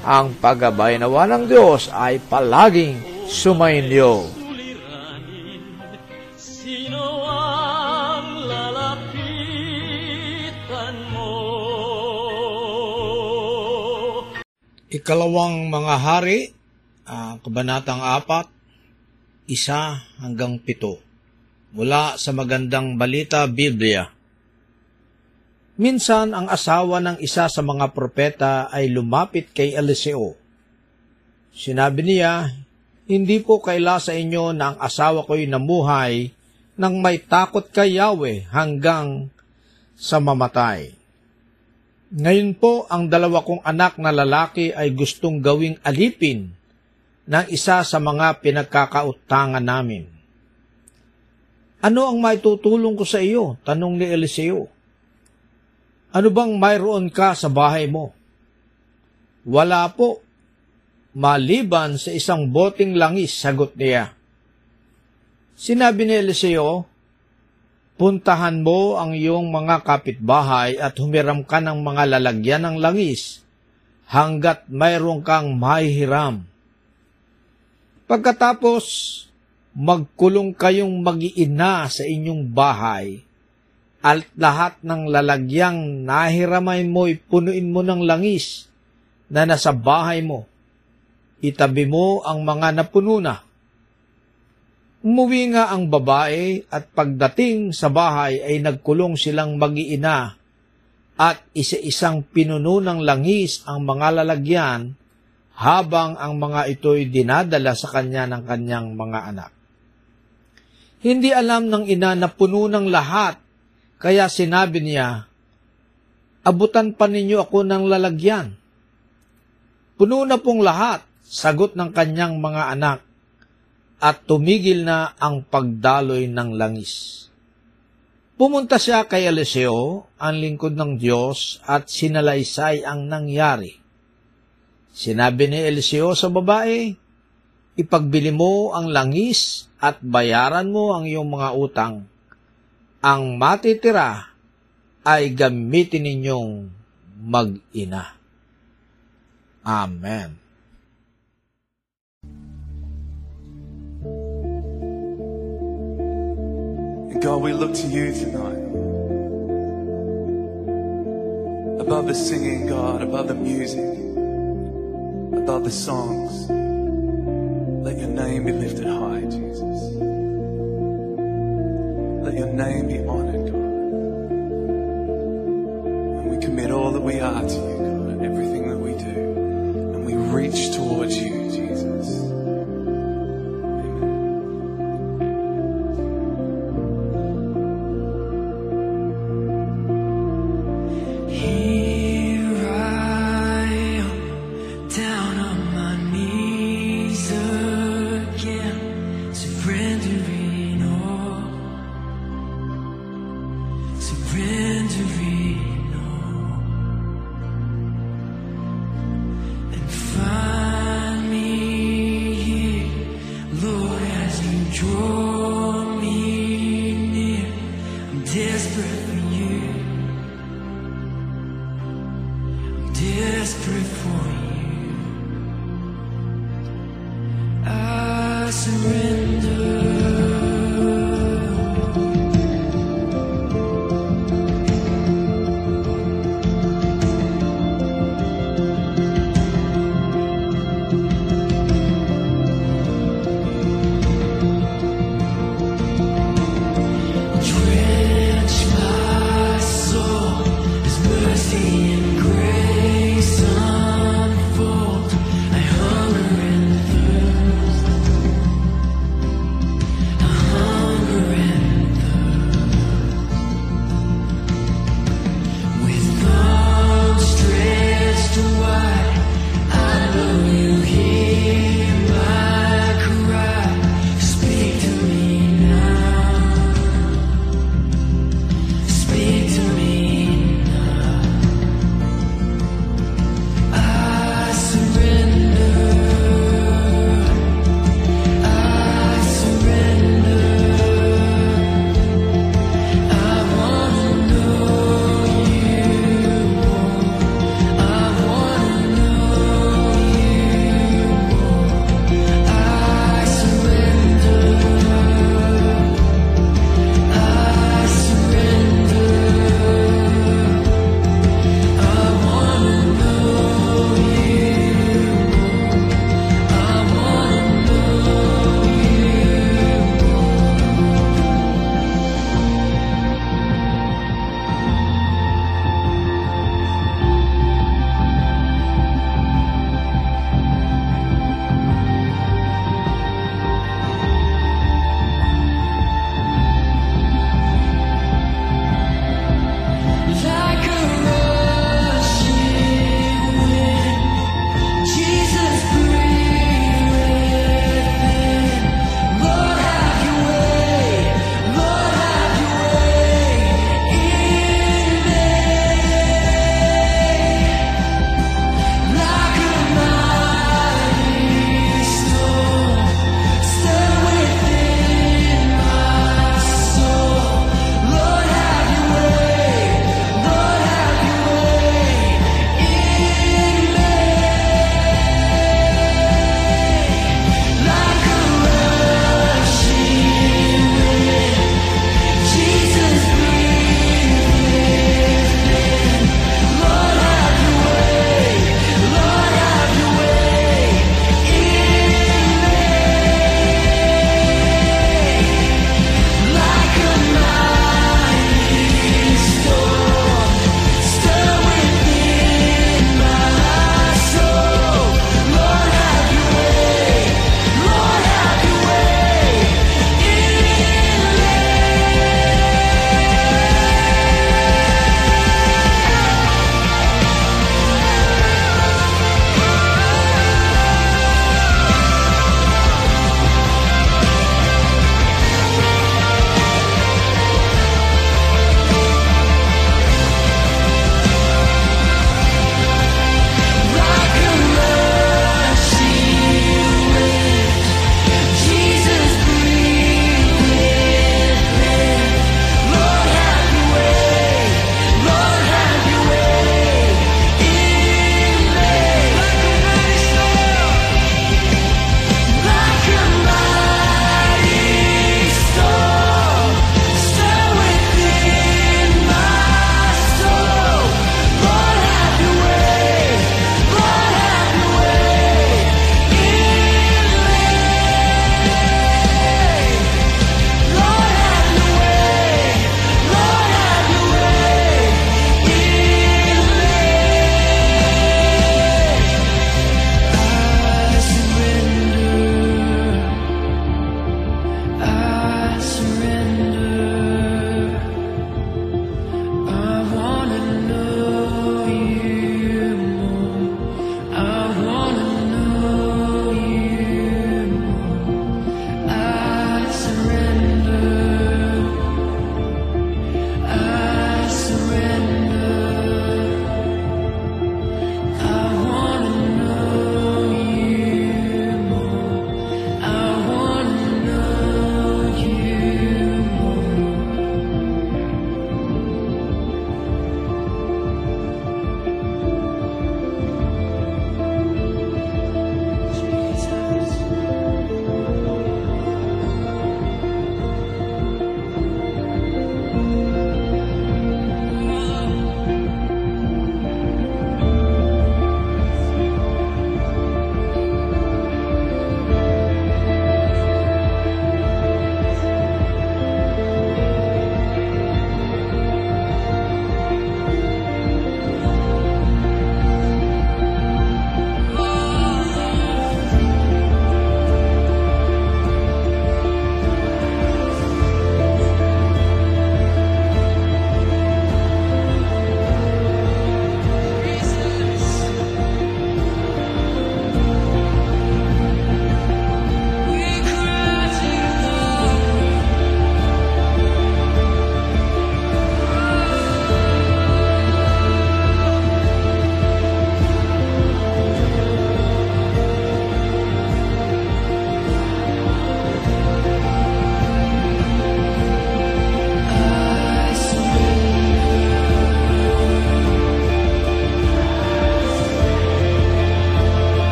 ang paggabay nawa ng Diyos ay palaging sumainyo. Sino ang lalapitan mo? Ikalawang mga hari, ah, kabanatang apat, isa hanggang pito. Mula sa magandang balita Biblia. Minsan ang asawa ng isa sa mga propeta ay lumapit kay Eliseo. Sinabi niya, Hindi po kaila sa inyo na ang asawa ko'y namuhay nang may takot kay Yahweh hanggang sa mamatay. Ngayon po, ang dalawa kong anak na lalaki ay gustong gawing alipin ng isa sa mga pinagkakautangan namin. Ano ang maitutulong ko sa iyo? Tanong ni Eliseo. Ano bang mayroon ka sa bahay mo? Wala po. Maliban sa isang boting langis, sagot niya. Sinabi ni Eliseo, Puntahan mo ang iyong mga kapitbahay at humiram ka ng mga lalagyan ng langis hanggat mayroon kang mahihiram. Pagkatapos, magkulong kayong mag-iina sa inyong bahay at lahat ng lalagyang nahiramay mo punuin mo ng langis na nasa bahay mo. Itabi mo ang mga napuno na. Umuwi nga ang babae at pagdating sa bahay ay nagkulong silang mag-iina at isa-isang pinuno ng langis ang mga lalagyan habang ang mga ito'y dinadala sa kanya ng kanyang mga anak. Hindi alam ng ina na puno ng lahat kaya sinabi niya, Abutan pa ninyo ako ng lalagyan. Puno na pong lahat, sagot ng kanyang mga anak, at tumigil na ang pagdaloy ng langis. Pumunta siya kay Eliseo, ang lingkod ng Diyos, at sinalaysay ang nangyari. Sinabi ni Eliseo sa babae, Ipagbili mo ang langis at bayaran mo ang iyong mga utang ang matitira ay gamitin ninyong mag-ina. Amen. God, we look to you tonight. Above the singing, God, above the music, above the songs, let your name be lifted high, Jesus. Let your name be honored, God. And we commit all that we are to you, God, and everything that we do. And we reach towards you,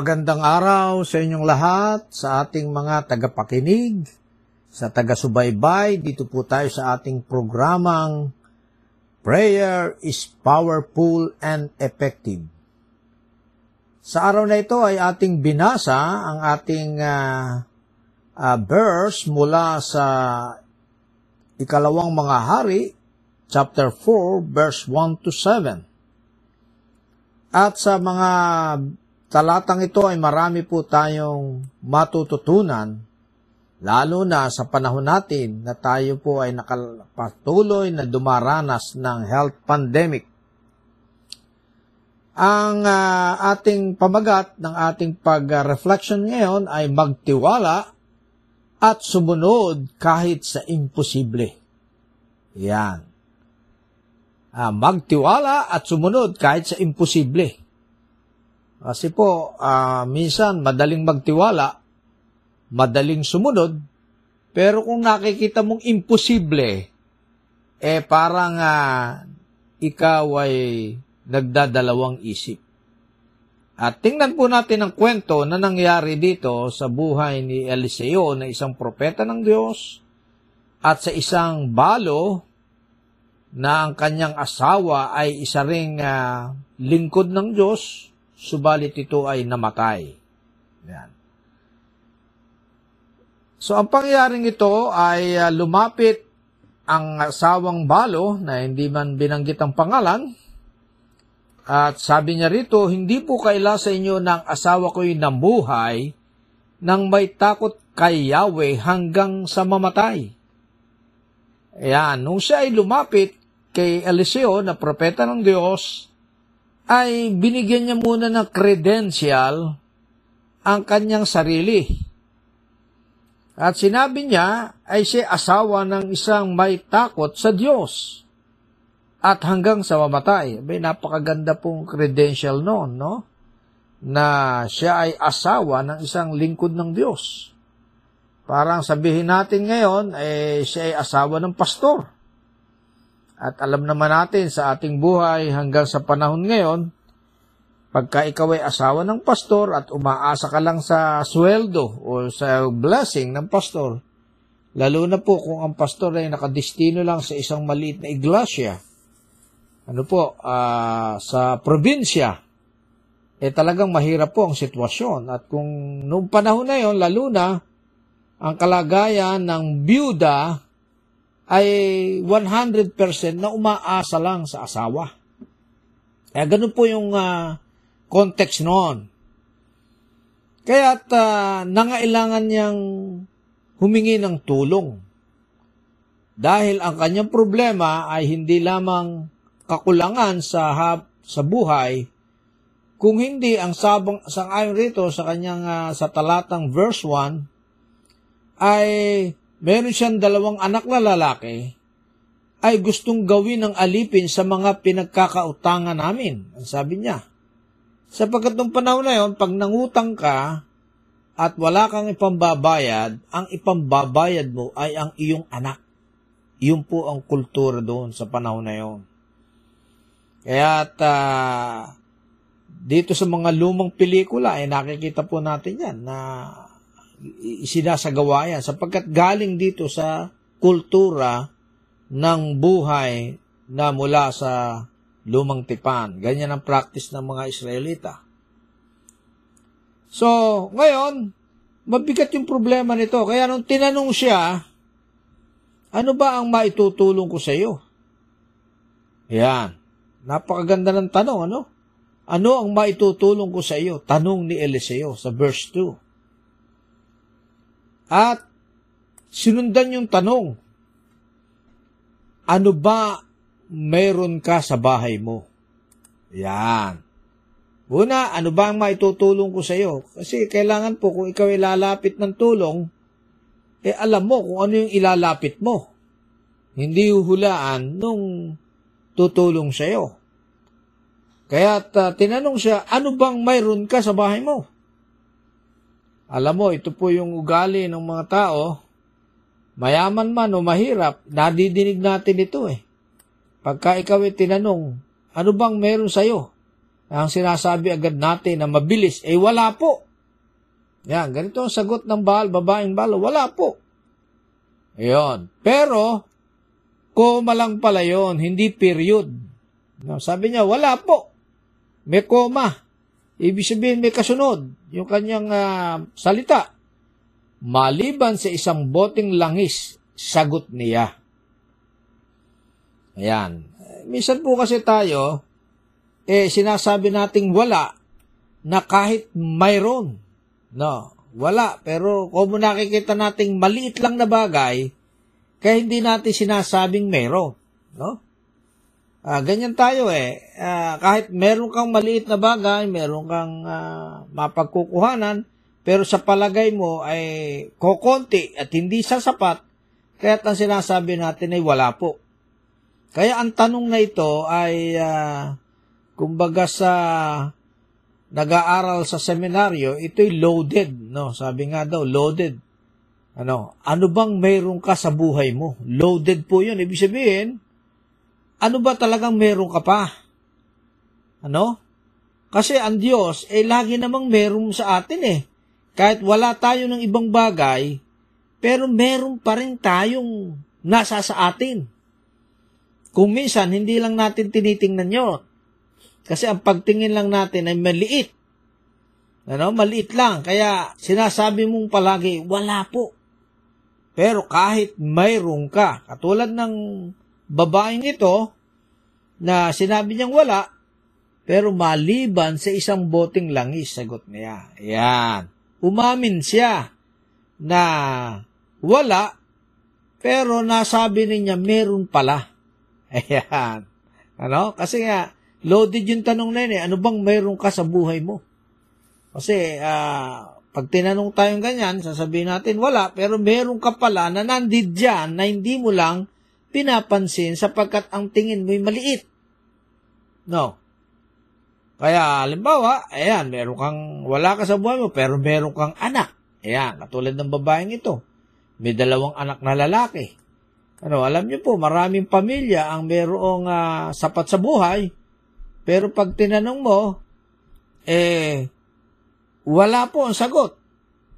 Magandang araw sa inyong lahat, sa ating mga tagapakinig, sa taga-subaybay. Dito po tayo sa ating programang Prayer is Powerful and Effective. Sa araw na ito ay ating binasa ang ating ah, ah, verse mula sa ikalawang mga hari, chapter 4, verse 1 to 7. At sa mga talatang ito ay marami po tayong matututunan, lalo na sa panahon natin na tayo po ay nakapatuloy na dumaranas ng health pandemic. Ang ah, ating pamagat ng ating pag-reflection ngayon ay magtiwala at sumunod kahit sa imposible. Yan. Ah, magtiwala at sumunod kahit sa imposible. Kasi po, ah, minsan madaling magtiwala, madaling sumunod, pero kung nakikita mong imposible, eh parang ah, ikaw ay nagdadalawang isip. At tingnan po natin ang kwento na nangyari dito sa buhay ni Eliseo na isang propeta ng Diyos at sa isang balo na ang kanyang asawa ay isa ring ah, lingkod ng Diyos, subalit ito ay namatay. Yan. So ang pangyayaring ito ay ah, lumapit ang asawang balo na hindi man binanggit ang pangalan at sabi niya rito, hindi po kaila sa inyo ng asawa ko'y namuhay nang may takot kay Yahweh hanggang sa mamatay. Ayan, nung siya ay lumapit kay Eliseo na propeta ng Diyos, ay binigyan niya muna ng credential ang kanyang sarili. At sinabi niya ay siya asawa ng isang may takot sa Diyos at hanggang sa mamatay. May napakaganda pong credential noon, no? Na siya ay asawa ng isang lingkod ng Diyos. Parang sabihin natin ngayon, eh, siya ay asawa ng pastor. At alam naman natin sa ating buhay hanggang sa panahon ngayon, pagka ikaw ay asawa ng pastor at umaasa ka lang sa sweldo o sa blessing ng pastor, lalo na po kung ang pastor ay nakadistino lang sa isang maliit na iglesia, ano po, ah, sa probinsya, eh talagang mahirap po ang sitwasyon. At kung noong panahon na yon, lalo na, ang kalagayan ng byuda ay 100% na umaasa lang sa asawa. Kaya ganun po yung ah, context noon. Kaya at nangailangan niyang humingi ng tulong. Dahil ang kanyang problema ay hindi lamang kakulangan sa hab, sa buhay kung hindi ang sabang sangayon rito sa kanyang ah, sa talatang verse 1 ay meron siyang dalawang anak na lalaki ay gustong gawin ng alipin sa mga pinagkakautangan namin. Ang sabi niya. Sapagkat nung panahon na yon, pag nangutang ka at wala kang ipambabayad, ang ipambabayad mo ay ang iyong anak. Yun po ang kultura doon sa panahon na yon. Kaya at ah, dito sa mga lumang pelikula, eh, nakikita po natin yan na isinasagawa yan sapagkat galing dito sa kultura ng buhay na mula sa lumang tipan. Ganyan ang practice ng mga Israelita. So, ngayon, mabigat yung problema nito. Kaya nung tinanong siya, ano ba ang maitutulong ko sa iyo? Yan. Napakaganda ng tanong, ano? Ano ang maitutulong ko sa iyo? Tanong ni Eliseo sa verse 2. At sinundan yung tanong, ano ba meron ka sa bahay mo? Yan. Una, ano ba ang maitutulong ko sa iyo? Kasi kailangan po kung ikaw ay lalapit ng tulong, eh alam mo kung ano yung ilalapit mo. Hindi huhulaan nung tutulong sa iyo. Kaya uh, tinanong siya, ano bang mayroon ka sa bahay mo? Alam mo, ito po yung ugali ng mga tao, mayaman man o mahirap, nadidinig natin ito eh. Pagka ikaw ay tinanong, ano bang meron sa'yo? ang sinasabi agad natin na mabilis, eh wala po. Yan, ganito ang sagot ng Baal, babaeng Baal, wala po. Ayun. Pero, koma lang pala yun, hindi period. Sabi niya, wala po. May koma. Ibig sabihin may kasunod. Yung kanyang ah, salita. Maliban sa isang boteng langis, sagot niya. Ayan. Minsan po kasi tayo, eh, sinasabi nating wala na kahit mayroon. No, wala. Pero kung nakikita nating maliit lang na bagay, kaya hindi natin sinasabing meron. No? Ah, ganyan tayo eh. Ah, kahit meron kang maliit na bagay, meron kang ah, mapagkukuhanan, pero sa palagay mo ay kokonti at hindi sa sapat, kaya ang sinasabi natin ay wala po. Kaya ang tanong na ito ay ah, kumbaga sa nag-aaral sa seminaryo, ito'y loaded, no? Sabi nga daw, loaded. Ano, ano bang mayroon ka sa buhay mo? Loaded po 'yun. Ibig sabihin, ano ba talagang meron ka pa? Ano? Kasi ang Diyos, eh lagi namang meron sa atin eh. Kahit wala tayo ng ibang bagay, pero meron pa rin tayong nasa sa atin. Kung minsan, hindi lang natin tinitingnan yun. Kasi ang pagtingin lang natin ay maliit. Ano? Maliit lang. Kaya sinasabi mong palagi, wala po. Pero kahit mayroon ka, katulad ng babaeng ito, na sinabi niyang wala, pero maliban sa isang boteng langis, sagot niya. Ayan. Umamin siya na wala, pero nasabi niya meron pala. Ayan. Ano? Kasi nga, loaded yung tanong na yun eh. Ano bang meron ka sa buhay mo? Kasi, ah, pag tinanong tayong ganyan, sasabihin natin, wala, pero meron ka pala na nandid dyan na hindi mo lang pinapansin sapagkat ang tingin mo'y maliit. No. Kaya, halimbawa, ayan, meron kang, wala ka sa buhay mo, pero meron kang anak. Ayan, katulad ng babaeng ito. May dalawang anak na lalaki. Ano, alam niyo po, maraming pamilya ang merong ah, sapat sa buhay, pero pag tinanong mo, eh, wala po ang sagot.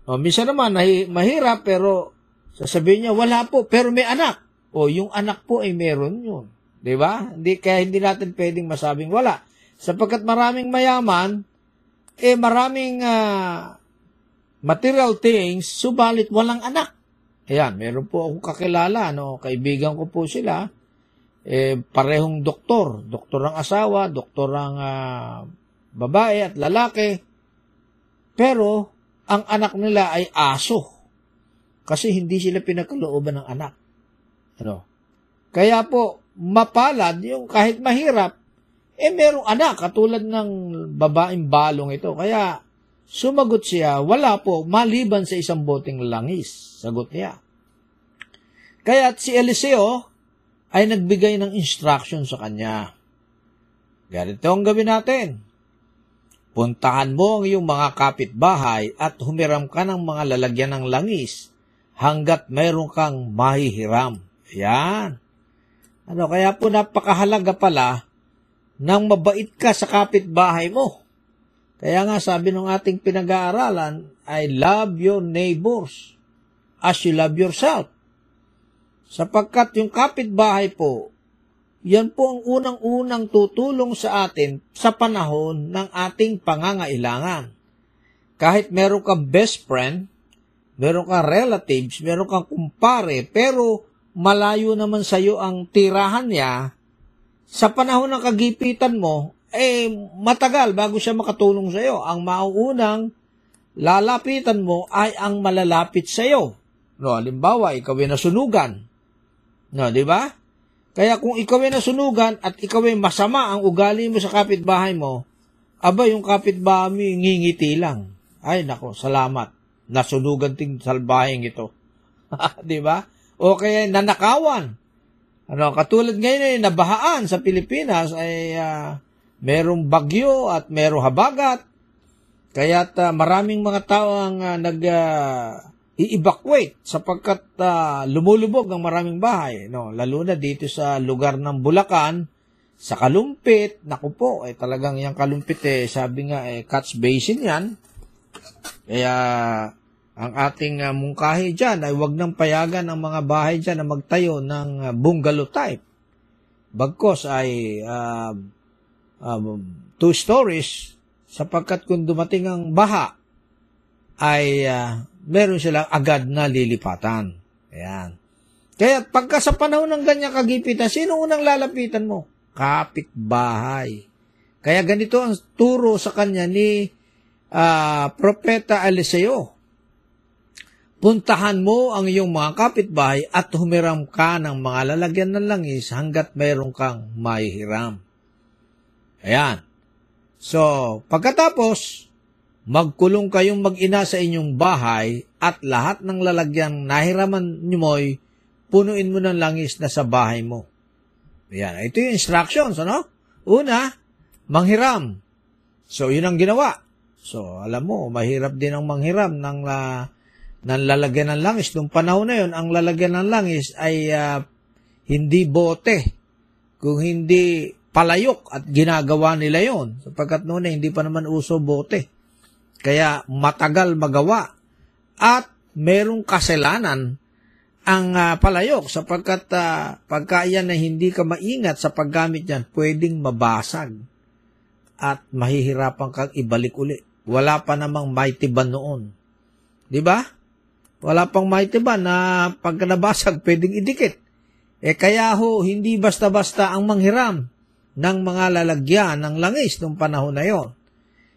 O, minsan naman, nahi- mahirap, pero sasabihin niya, wala po, pero may anak. O, yung anak po ay meron yun. Di ba? Hindi, kaya hindi natin pwedeng masabing wala. Sapagkat maraming mayaman, eh maraming ah, material things, subalit walang anak. Ayan, meron po akong kakilala, no? kaibigan ko po sila, eh, parehong doktor. Doktor ang asawa, doktor ang ah, babae at lalaki. Pero, ang anak nila ay aso. Kasi hindi sila pinagkalooban ng anak. Ano? Kaya po, mapalad yung kahit mahirap, eh merong anak katulad ng babaeng balong ito. Kaya sumagot siya, wala po, maliban sa isang boteng langis. Sagot niya. Kaya si Eliseo ay nagbigay ng instruction sa kanya. Ganito ang gawin natin. Puntahan mo ang iyong mga kapitbahay at humiram ka ng mga lalagyan ng langis hanggat mayroon kang mahihiram. Yan. Ano, kaya po napakahalaga pala nang mabait ka sa kapitbahay mo. Kaya nga sabi ng ating pinag-aaralan ay love your neighbors as you love yourself. Sapagkat yung kapitbahay po, yan po ang unang-unang tutulong sa atin sa panahon ng ating pangangailangan. Kahit meron kang best friend, meron kang relatives, meron kang kumpare, pero malayo naman sa iyo ang tirahan niya, sa panahon ng kagipitan mo, eh, matagal bago siya makatulong sa iyo. Ang mauunang lalapitan mo ay ang malalapit sa iyo. No, halimbawa, ikaw ay nasunugan. No, di ba? Kaya kung ikaw ay nasunugan at ikaw ay masama ang ugali mo sa kapitbahay mo, aba yung kapitbahay mo ngingiti lang. Ay, nako, salamat. Nasunugan ting salbahing ito. di ba? O kaya nanakawan. Ano, katulad ngayon ay nabahaan sa Pilipinas ay ah, merong bagyo at merong habagat. Kaya maraming mga tao ang ah, nag ah, i-evacuate sapagkat ah, lumulubog ang maraming bahay. No, lalo na dito sa lugar ng Bulacan, Sa kalumpit, naku po, eh talagang yung kalumpit eh, sabi nga eh, catch basin yan. Kaya ang ating uh, mungkahi dyan ay wag nang payagan ang mga bahay dyan na magtayo ng ah, bungalow type. Bagkos ay uh, um, two stories sapagkat kung dumating ang baha ay uh, meron silang agad na lilipatan. Ayan. Kaya pagka sa panahon ng ganyang kagipitan, sino unang lalapitan mo? Kapitbahay. Kaya ganito ang turo sa kanya ni uh, Propeta Eliseo. Puntahan mo ang iyong mga kapitbahay at humiram ka ng mga lalagyan ng langis hanggat mayroon kang mahihiram. Ayan. So, pagkatapos, magkulong kayong mag-ina sa inyong bahay at lahat ng lalagyan nahiraman nyo mo'y punuin mo ng langis na sa bahay mo. Ayan. Ito yung instructions, ano? Una, manghiram. So, yun ang ginawa. So, alam mo, mahirap din ang manghiram ng, uh, ng lalagyan ng langis. Noong panahon na yun, ang lalagyan ng langis ay uh, hindi bote, kung hindi palayok at ginagawa nila yon sapagkat noon ay hindi pa naman uso bote. Kaya matagal magawa at merong kasalanan ang uh, palayok sapagkat uh, pagka yan na hindi ka maingat sa paggamit yan, pwedeng mabasag at mahihirapan kang ibalik uli. Wala pa namang mighty ban noon. Di ba? Wala pang ban na pagka nabasag, pwedeng idikit. Eh kaya ho, hindi basta-basta ang manghiram ng mga lalagyan ng langis nung panahon na yon.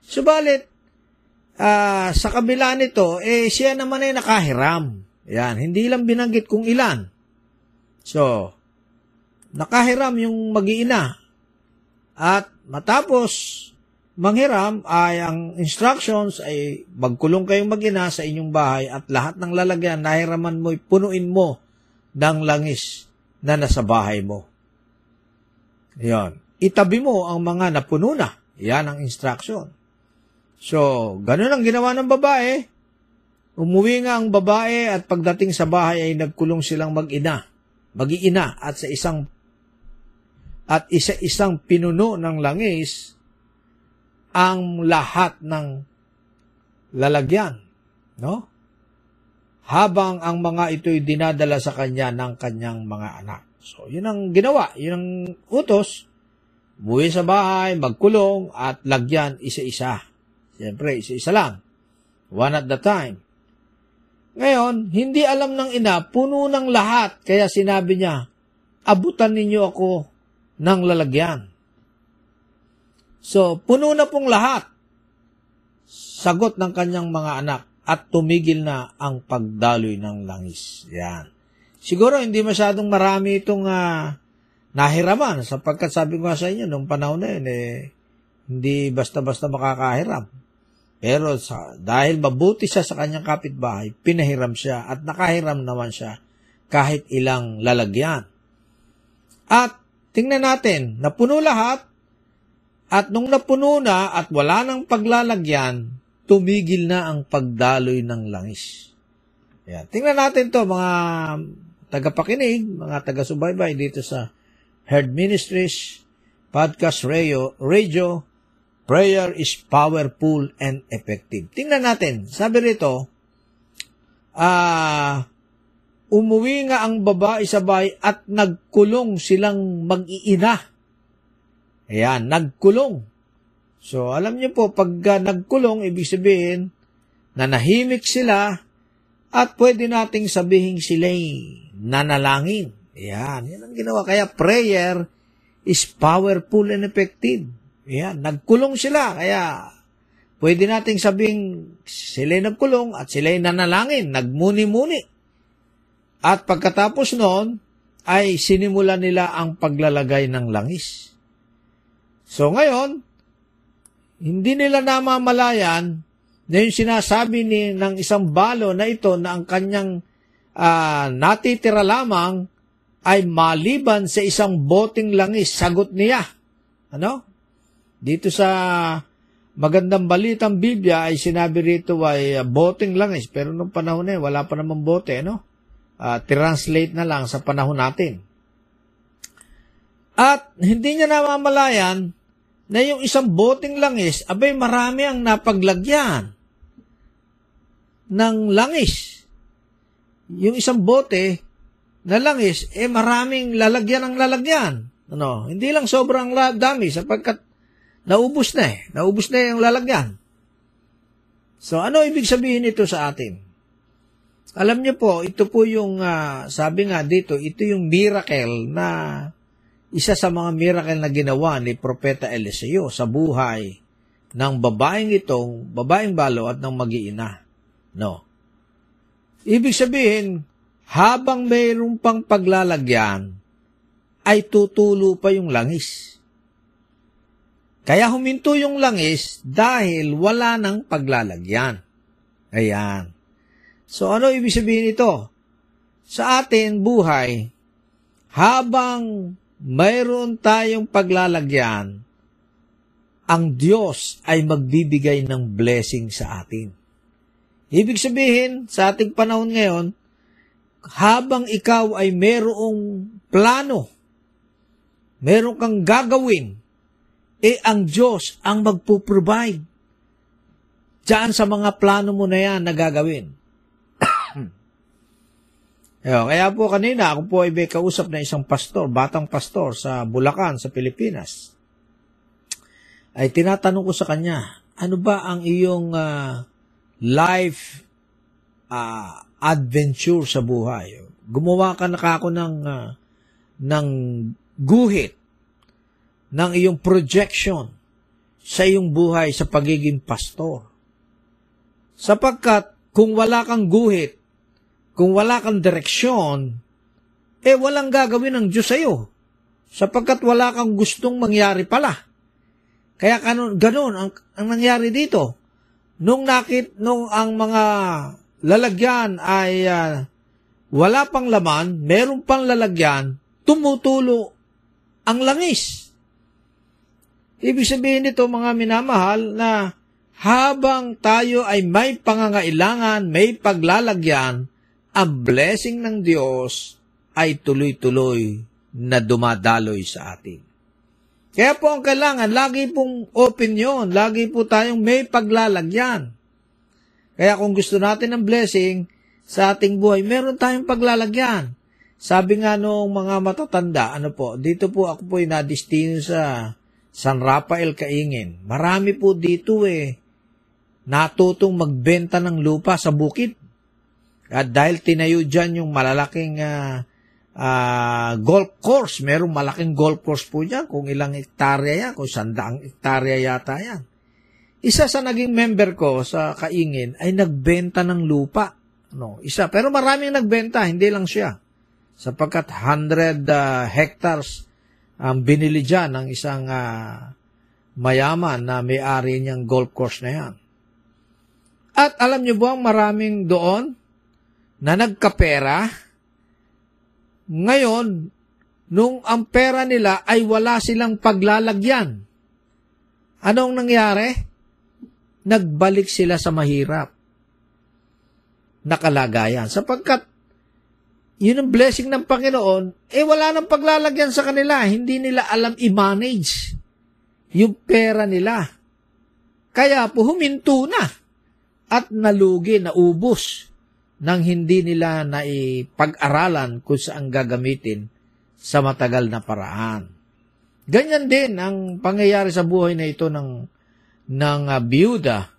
Subalit, uh, sa kabila nito, eh siya naman ay nakahiram. Yan, hindi lang binanggit kung ilan. So, nakahiram yung mag-iina. At matapos manghiram ay ang instructions ay magkulong kayong mag-ina sa inyong bahay at lahat ng lalagyan nahiraman mo, punuin mo ng langis na nasa bahay mo. Yan. Itabi mo ang mga napuno na. Yan ang instruction. So, ganun ang ginawa ng babae. Umuwi nga ang babae at pagdating sa bahay ay nagkulong silang mag-ina, mag-iina at sa isang at isa-isang pinuno ng langis ang lahat ng lalagyan, no? Habang ang mga ito'y dinadala sa kanya ng kanyang mga anak. So, yun ang ginawa, yun ang utos. Buwi sa bahay, magkulong, at lagyan isa-isa. Siyempre, isa-isa lang. One at the time. Ngayon, hindi alam ng ina, puno ng lahat. Kaya sinabi niya, abutan ninyo ako ng lalagyan. So, puno na pong lahat. Sagot ng kanyang mga anak at tumigil na ang pagdaloy ng langis. Yan. Siguro hindi masyadong marami itong uh, nahiraman sapagkat sabi ko sa inyo, nung panahon na yun, eh, hindi basta-basta makakahiram. Pero sa, dahil mabuti siya sa kanyang kapitbahay, pinahiram siya at nakahiram naman siya kahit ilang lalagyan. At tingnan natin, napuno lahat at nung napuno na at wala nang paglalagyan, tumigil na ang pagdaloy ng langis. Yan. Tingnan natin to mga tagapakinig, mga taga-subaybay dito sa Herd Ministries, Podcast Radio, Radio Prayer is powerful and effective. Tingnan natin. Sabi rito, ah, uh, umuwi nga ang babae sa bahay at nagkulong silang mag-iina. Ayan, nagkulong. So, alam niyo po, pag uh, nagkulong, ibig sabihin, nanahimik sila at pwede nating sabihin sila'y nanalangin. Ayan, yan ang ginawa. Kaya prayer is powerful and effective. Yan, nagkulong sila. Kaya, pwede nating sabing sila nagkulong at sila nanalangin, nagmuni-muni. At pagkatapos noon, ay sinimula nila ang paglalagay ng langis. So ngayon, hindi nila namamalayan na yung sinasabi ni, ng isang balo na ito na ang kanyang uh, natitira lamang ay maliban sa isang boting langis, sagot niya. Ano? Dito sa magandang balitang Biblia ay sinabi rito ay uh, boting langis. Pero nung panahon na wala pa namang bote, no? Uh, translate na lang sa panahon natin. At hindi niya namamalayan na yung isang boteng langis, abay marami ang napaglagyan ng langis. Yung isang bote na langis, eh maraming lalagyan ng lalagyan. Ano, hindi lang sobrang dami sapagkat naubos na eh. Naubos na yung lalagyan. So ano ibig sabihin nito sa atin? Alam niyo po, ito po yung ah, sabi nga dito, ito yung miracle na isa sa mga miracle na ginawa ni Propeta Eliseo sa buhay ng babaeng itong, babaeng balo at ng mag-iina. No. Ibig sabihin, habang mayroong pang paglalagyan, ay tutulo pa yung langis. Kaya huminto yung langis dahil wala nang paglalagyan. Ayan. So ano ibig sabihin ito? Sa atin, buhay, habang mayroon tayong paglalagyan, ang Diyos ay magbibigay ng blessing sa atin. Ibig sabihin, sa ating panahon ngayon, habang ikaw ay mayroong plano, meron kang gagawin, eh ang Diyos ang magpo-provide. Diyan sa mga plano mo na yan na gagawin. Ayun, kaya po kanina, ako po ay may kausap na isang pastor, batang pastor sa Bulacan, sa Pilipinas. Ay tinatanong ko sa kanya, ano ba ang iyong ah, life ah, adventure sa buhay? Gumawa ka na kako ng, ah, ng guhit, ng iyong projection sa iyong buhay sa pagiging pastor. Sapagkat kung wala kang guhit, kung wala kang direksyon, eh walang gagawin ng Diyos sa'yo. Sapagkat wala kang gustong mangyari pala. Kaya kanon, ganun ang, ang nangyari dito. Nung nakit, nung ang mga lalagyan ay ah, wala pang laman, meron pang lalagyan, tumutulo ang langis. Ibig sabihin nito mga minamahal na habang tayo ay may pangangailangan, may paglalagyan, ang blessing ng Diyos ay tuloy-tuloy na dumadaloy sa atin. Kaya po ang kailangan, lagi pong open yun, lagi po tayong may paglalagyan. Kaya kung gusto natin ng blessing sa ating buhay, meron tayong paglalagyan. Sabi nga noong mga matatanda, ano po, dito po ako po nadistino sa San Rafael Kaingin. Marami po dito eh, natutong magbenta ng lupa sa bukid. At dahil tinayo dyan yung malalaking ah, ah, golf course, merong malaking golf course po dyan, kung ilang hektarya yan, kung sandaang hektarya yata yan. Isa sa naging member ko sa Kaingin ay nagbenta ng lupa. No, isa. Pero maraming nagbenta, hindi lang siya. Sapagkat 100 ah, hectares ang binili dyan ng isang ah, mayaman na may-ari niyang golf course na yan. At alam niyo ba maraming doon na nagkapera? Ngayon, nung ang pera nila ay wala silang paglalagyan. Anong nangyari? Nagbalik sila sa mahirap na kalagayan. Sapagkat yun ang blessing ng Panginoon, eh wala nang paglalagyan sa kanila. Hindi nila alam i-manage yung pera nila. Kaya po huminto na at nalugi, naubos nang hindi nila naipag-aralan kung saan gagamitin sa matagal na paraan. Ganyan din ang pangyayari sa buhay na ito ng, ng uh, biyuda,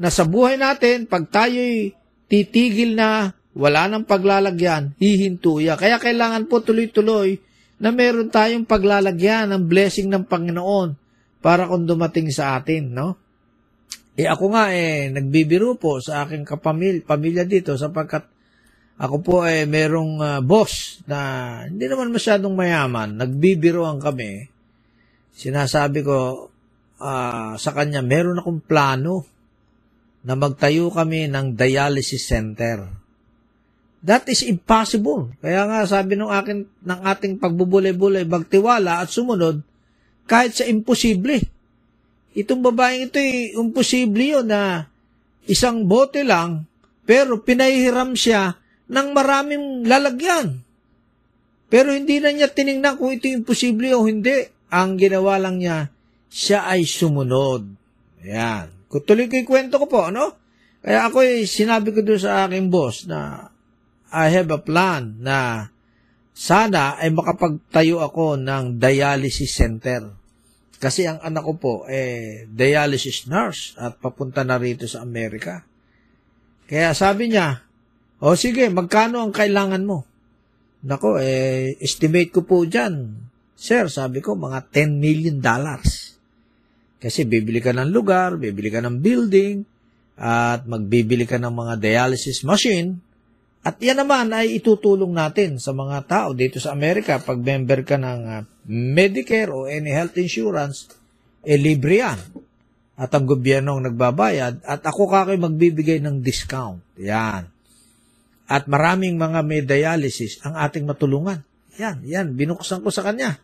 na sa buhay natin, pag tayo'y titigil na, wala nang paglalagyan, hihintuya. Kaya kailangan po tuloy-tuloy na meron tayong paglalagyan ng blessing ng Panginoon para kung dumating sa atin, no? Eh ako nga eh, nagbibiro po sa aking kapamilya pamilya dito sapagkat ako po eh merong ah, boss na hindi naman masyadong mayaman. Nagbibiroan kami. Sinasabi ko ah, sa kanya, meron akong plano na magtayo kami ng dialysis center. That is impossible. Kaya nga sabi ng akin ng ating pagbubulay-bulay, bagtiwala at sumunod kahit sa imposible. Itong babaeng ito, eh, imposible yun na isang bote lang, pero pinahihiram siya ng maraming lalagyan. Pero hindi na niya tiningnan kung ito imposible o hindi. Ang ginawa lang niya, siya ay sumunod. Ayan. Tuloy ko yung kwento ko po, ano? Kaya ako eh, sinabi ko doon sa aking boss na I have a plan na sana ay makapagtayo ako ng dialysis center. Kasi ang anak ko po, eh, dialysis nurse at papunta na rito sa Amerika. Kaya sabi niya, o sige, magkano ang kailangan mo? Nako, eh, estimate ko po dyan. Sir, sabi ko, mga 10 million dollars. Kasi bibili ka ng lugar, bibili ka ng building, at magbibili ka ng mga dialysis machine, at yan naman ay itutulong natin sa mga tao dito sa Amerika. Pag member ka ng uh, Medicare o any health insurance, eh libre yan. At ang gobyerno ang nagbabayad at ako kakoy magbibigay ng discount. Yan. At maraming mga may dialysis ang ating matulungan. Yan, yan, binuksan ko sa kanya.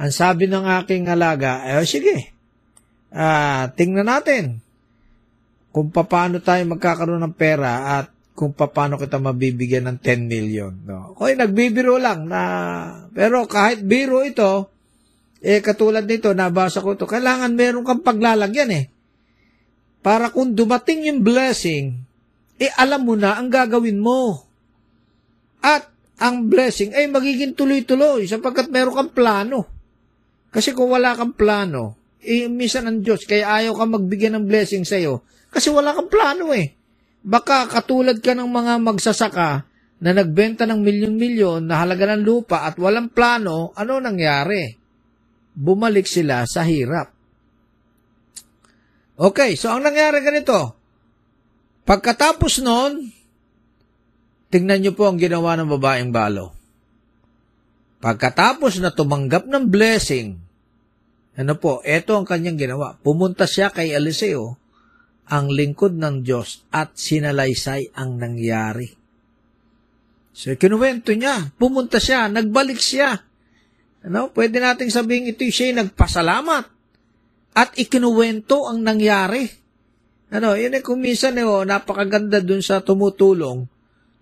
Ang sabi ng aking alaga, eh sige, ah, tingnan natin kung paano tayo magkakaroon ng pera at kung paano kita mabibigyan ng 10 million. No? Okay, nagbibiro lang na, pero kahit biro ito, eh katulad nito, nabasa ko ito, kailangan meron kang paglalagyan eh. Para kung dumating yung blessing, eh alam mo na ang gagawin mo. At ang blessing ay magiging tuloy-tuloy sapagkat meron kang plano. Kasi kung wala kang plano, eh minsan ang Diyos, kaya ayaw ka magbigyan ng blessing sa'yo. Kasi wala kang plano eh. Baka katulad ka ng mga magsasaka na nagbenta ng milyon-milyon na halaga ng lupa at walang plano, ano nangyari? Bumalik sila sa hirap. Okay, so ang nangyari ganito, pagkatapos nun, tingnan niyo po ang ginawa ng babaeng balo. Pagkatapos na tumanggap ng blessing, ano po, eto ang kanyang ginawa. Pumunta siya kay Eliseo ang lingkod ng Diyos at sinalaysay ang nangyari. So, kinuwento niya, pumunta siya, nagbalik siya. Ano? Pwede nating sabihin ito siya nagpasalamat at ikinuwento ang nangyari. Ano, yun ay kung minsan eh, oh, napakaganda dun sa tumutulong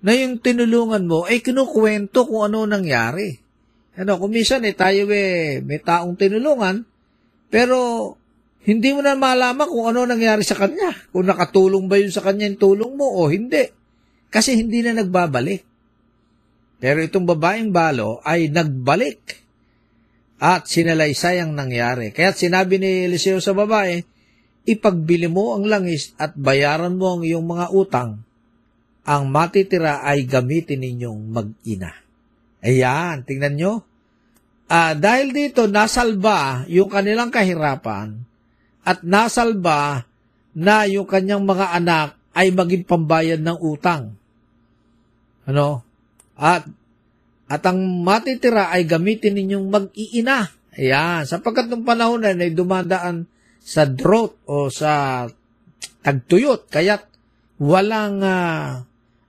na yung tinulungan mo ay kinukwento kung ano nangyari. Ano, kung minsan eh, tayo eh, may taong tinulungan, pero hindi mo na malaman kung ano nangyari sa kanya. Kung nakatulong ba yun sa kanya yung tulong mo o hindi. Kasi hindi na nagbabalik. Pero itong babaeng balo ay nagbalik at sinalaysay ang nangyari. Kaya sinabi ni Eliseo sa babae, ipagbili mo ang langis at bayaran mo ang iyong mga utang. Ang matitira ay gamitin ninyong mag-ina. Ayan, tingnan nyo. Ah, dahil dito, nasalba yung kanilang kahirapan at nasalba na yung kanyang mga anak ay maging pambayad ng utang. Ano? At at ang matitira ay gamitin ninyong mag-iina. Ayan, sapagkat ng panahon na ay dumadaan sa drought o sa tagtuyot, kaya't walang uh,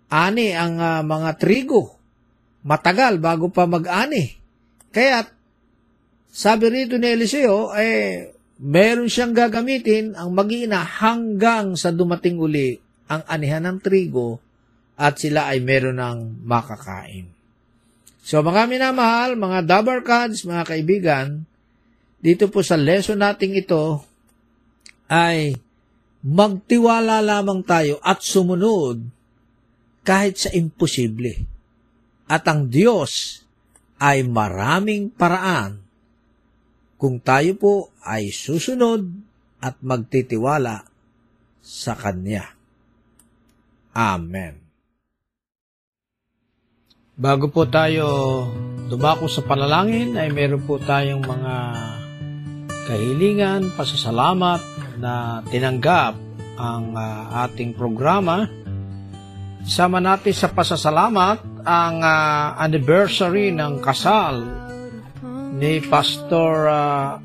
ani ang uh, mga trigo. Matagal bago pa mag-ani. Kaya't sabi rito ni Eliseo, eh, meron siyang gagamitin ang mag-iina hanggang sa dumating uli ang anihan ng trigo at sila ay meron ng makakain. So mga minamahal, mga Dabar Cards, mga kaibigan, dito po sa lesson nating ito ay magtiwala lamang tayo at sumunod kahit sa imposible. At ang Diyos ay maraming paraan kung tayo po ay susunod at magtitiwala sa Kanya. Amen. Bago po tayo dumako sa panalangin ay meron po tayong mga kahilingan, pasasalamat na tinanggap ang uh, ating programa. Sama natin sa pasasalamat ang uh, anniversary ng kasal ni Pastor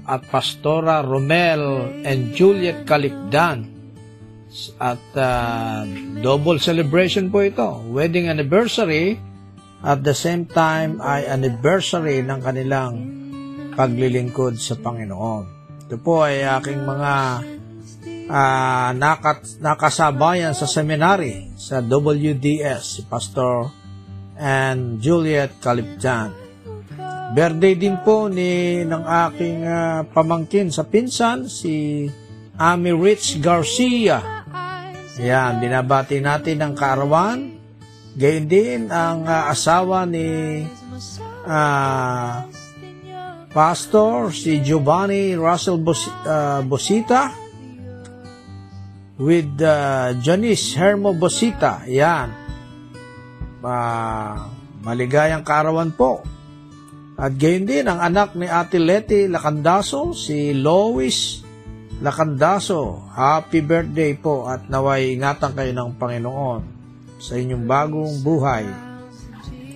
at Pastora Romel and Juliet Calipdan. At uh, double celebration po ito. Wedding anniversary at the same time ay anniversary ng kanilang paglilingkod sa Panginoon. Ito po ay aking mga uh, nakat, nakasabayan sa seminary sa WDS, si Pastor and Juliet Caliptan. Birthday din po ni ng aking ah, pamangkin sa pinsan, si Ami Rich Garcia. Yan, binabati natin ang kaarawan. Gayun din ang ah, asawa ni ah, Pastor si Giovanni Russell Bos- ah, Bosita with uh, Janice Hermo Bosita. Yan. Ah, maligayang kaarawan po. At gayon din ang anak ni Ate Leti Lacandaso, si Lois Lacandaso. Happy birthday po at naway ingatan kayo ng Panginoon sa inyong bagong buhay.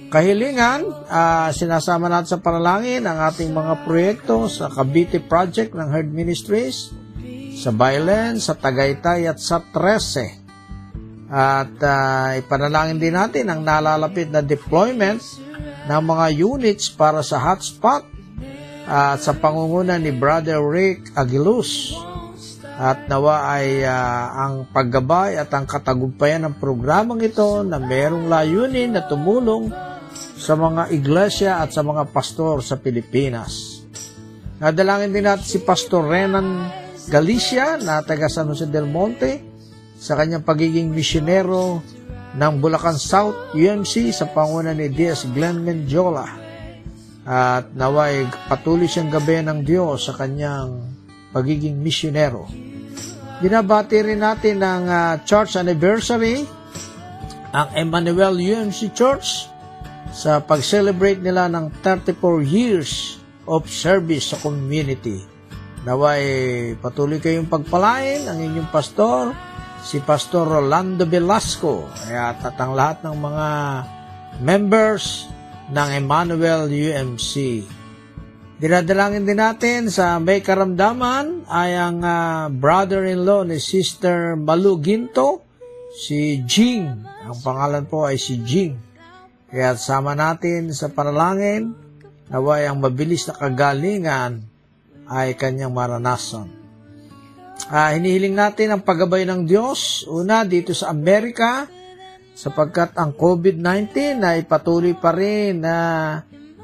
Kahilingan, ah, sinasama natin sa panalangin ang ating mga proyekto sa Cavite Project ng Herd Ministries, sa Bailen, sa Tagaytay at sa Trece. At ah, ipanalangin din natin ang nalalapit na deployment ng mga units para sa hotspot at sa pangunguna ni Brother Rick Aguiluz. At nawa ay ah, ang paggabay at ang katagumpayan ng programang ito na mayroong layunin na tumulong sa mga iglesia at sa mga pastor sa Pilipinas. Nadalangin din natin si Pastor Renan Galicia na taga San Jose del Monte sa kanyang pagiging misyonero ng Bulacan South UMC sa panguna ni D.S. Glenn Mendiola. At naway patuloy siyang gabi ng Diyos sa kanyang pagiging misyonero. Binabati rin natin ang ah, church anniversary, ang Emmanuel UMC Church, sa pag-celebrate nila ng 34 years of service sa community. Naway patuloy kayong pagpalain ang inyong pastor, si Pastor Rolando Velasco, at at ang lahat ng mga members ng Emmanuel UMC. Dinadalangin din natin sa may karamdaman ay ang ah, brother-in-law ni Sister Malu Ginto, si Jing. Ang pangalan po ay si Jing. Kaya sama natin sa panalangin naway ang mabilis na kagalingan ay kanyang maranasan. Ah, hinihiling natin ang paggabay ng Diyos, una dito sa Amerika, sapagkat ang COVID-19 ay patuloy pa rin na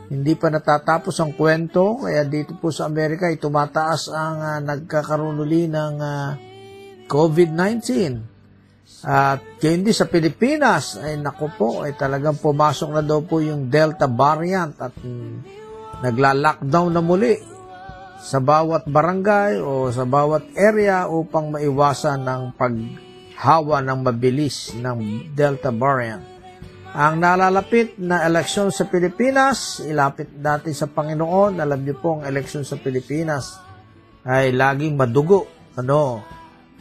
hindi pa natatapos ang kwento, kaya dito po sa Amerika ay tumataas ang ah, nagkakaroon uli ng ah, COVID-19. At gayon din sa Pilipinas, ay naku po, ay talagang pumasok na daw po yung Delta variant at mm, nagla-lockdown na muli sa bawat barangay o sa bawat area upang maiwasan ng paghawa ng mabilis ng Delta variant. Ang nalalapit na eleksyon sa Pilipinas, ilapit natin sa Panginoon. Alam niyo po ang eleksyon sa Pilipinas ay laging madugo. Ano?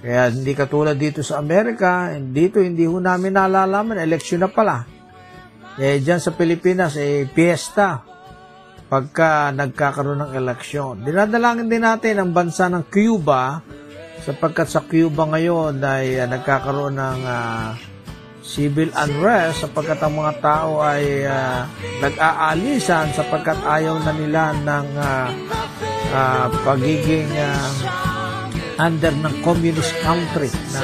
Kaya hindi katulad dito sa Amerika, dito hindi ho namin nalalaman, eleksyon na pala. Eh, dyan sa Pilipinas, eh, piyesta pagka nagkakaroon ng eleksyon. Dinadalangin din natin ang bansa ng Cuba sapagkat sa Cuba ngayon ay ah, nagkakaroon ng ah, civil unrest sapagkat ang mga tao ay ah, nag-aalisan sapagkat ayaw na nila ng ah, ah, pagiging ah, under ng communist country na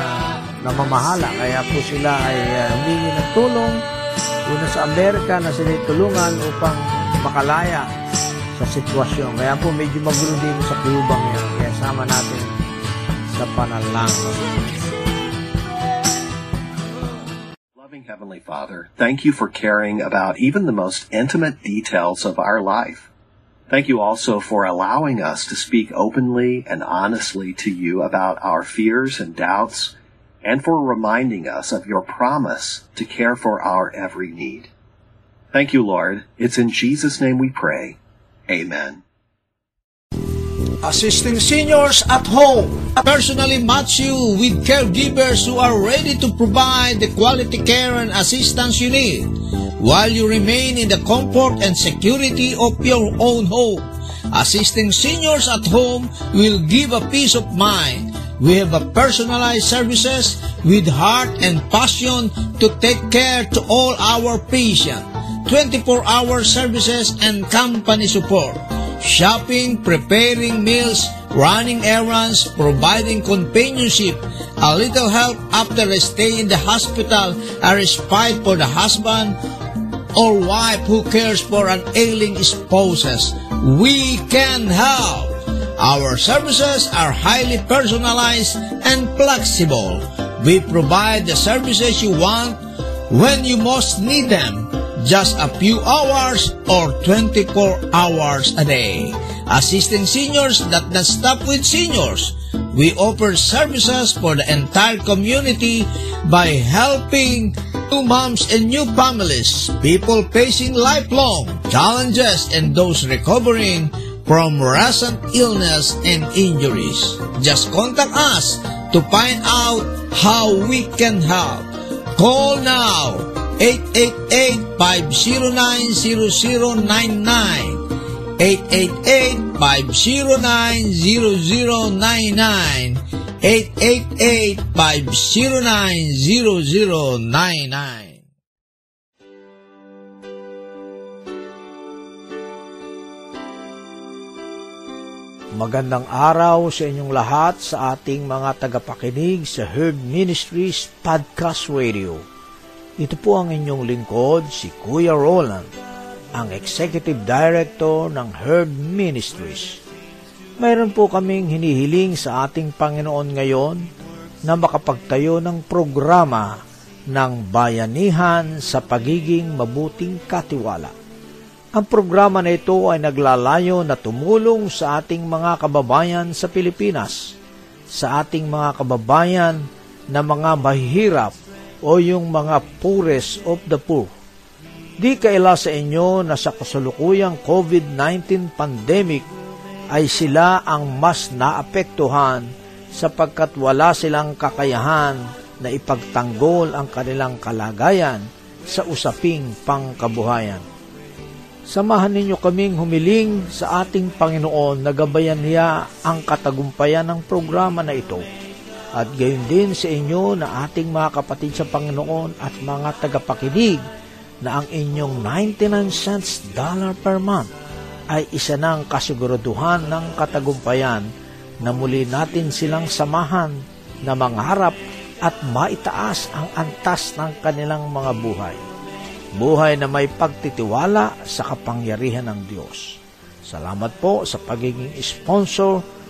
namamahala. Kaya po sila ay uh, humingi ng tulong una sa Amerika na sila tulungan upang makalaya sa sitwasyon. Kaya po medyo magulo din sa Cuba ngayon. Kaya sama natin sa panalangin. Loving Heavenly Father, thank you for caring about even the most intimate details of our life. Thank you also for allowing us to speak openly and honestly to you about our fears and doubts, and for reminding us of your promise to care for our every need. Thank you, Lord. It's in Jesus' name we pray. Amen. Assisting seniors at home. I personally match you with caregivers who are ready to provide the quality care and assistance you need while you remain in the comfort and security of your own home. Assisting seniors at home will give a peace of mind. We have a personalized services with heart and passion to take care to all our patients. 24-hour services and company support. Shopping, preparing meals, running errands, providing companionship, a little help after a stay in the hospital, a respite for the husband or wife who cares for an ailing spouse. we can help. Our services are highly personalized and flexible. We provide the services you want when you most need them, just a few hours or 24 hours a day. Assisting seniors that not stop with seniors. We offer services for the entire community by helping new moms and new families, people facing lifelong challenges and those recovering from recent illness and injuries. Just contact us to find out how we can help. Call now 888-509-0099 888-509-0099 888-509-0099 Magandang araw sa inyong lahat sa ating mga tagapakinig sa Herb Ministries Podcast Radio. Ito po ang inyong lingkod, si Kuya Roland, ang Executive Director ng Herb Ministries. Mayroon po kaming hinihiling sa ating Panginoon ngayon na makapagtayo ng programa ng bayanihan sa pagiging mabuting katiwala. Ang programa na ito ay naglalayo na tumulong sa ating mga kababayan sa Pilipinas, sa ating mga kababayan na mga mahihirap o yung mga poorest of the poor. Di kaila sa inyo na sa kasalukuyang COVID-19 pandemic ay sila ang mas naapektuhan sapagkat wala silang kakayahan na ipagtanggol ang kanilang kalagayan sa usaping pangkabuhayan. Samahan ninyo kaming humiling sa ating Panginoon na gabayan niya ang katagumpayan ng programa na ito. At gayon din sa inyo na ating mga kapatid sa Panginoon at mga tagapakinig na ang inyong 99 cents dollar per month ay isa ng kasiguraduhan ng katagumpayan na muli natin silang samahan na mangarap at maitaas ang antas ng kanilang mga buhay buhay na may pagtitiwala sa kapangyarihan ng Diyos. Salamat po sa pagiging sponsor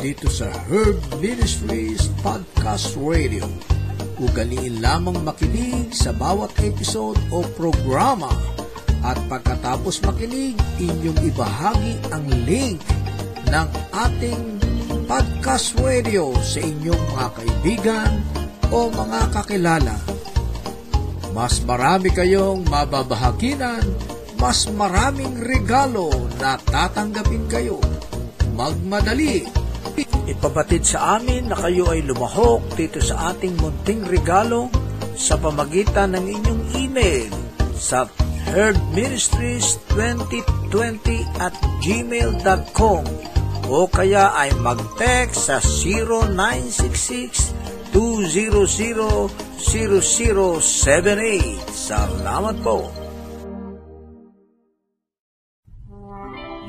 dito sa Herb Ministries Podcast Radio. Ugaliin lamang makinig sa bawat episode o programa at pagkatapos makinig, inyong ibahagi ang link ng ating podcast radio sa inyong mga kaibigan o mga kakilala. Mas marami kayong mababahaginan, mas maraming regalo na tatanggapin kayo. Magmadali! Ipabatid sa amin na kayo ay lumahok dito sa ating munting regalo sa pamagitan ng inyong email sa herdministries2020 at gmail.com o kaya ay mag-text sa 0966-200-0078. Salamat po!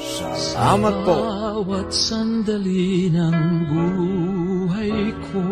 Salamat po. Bawat sandali ng buhay ko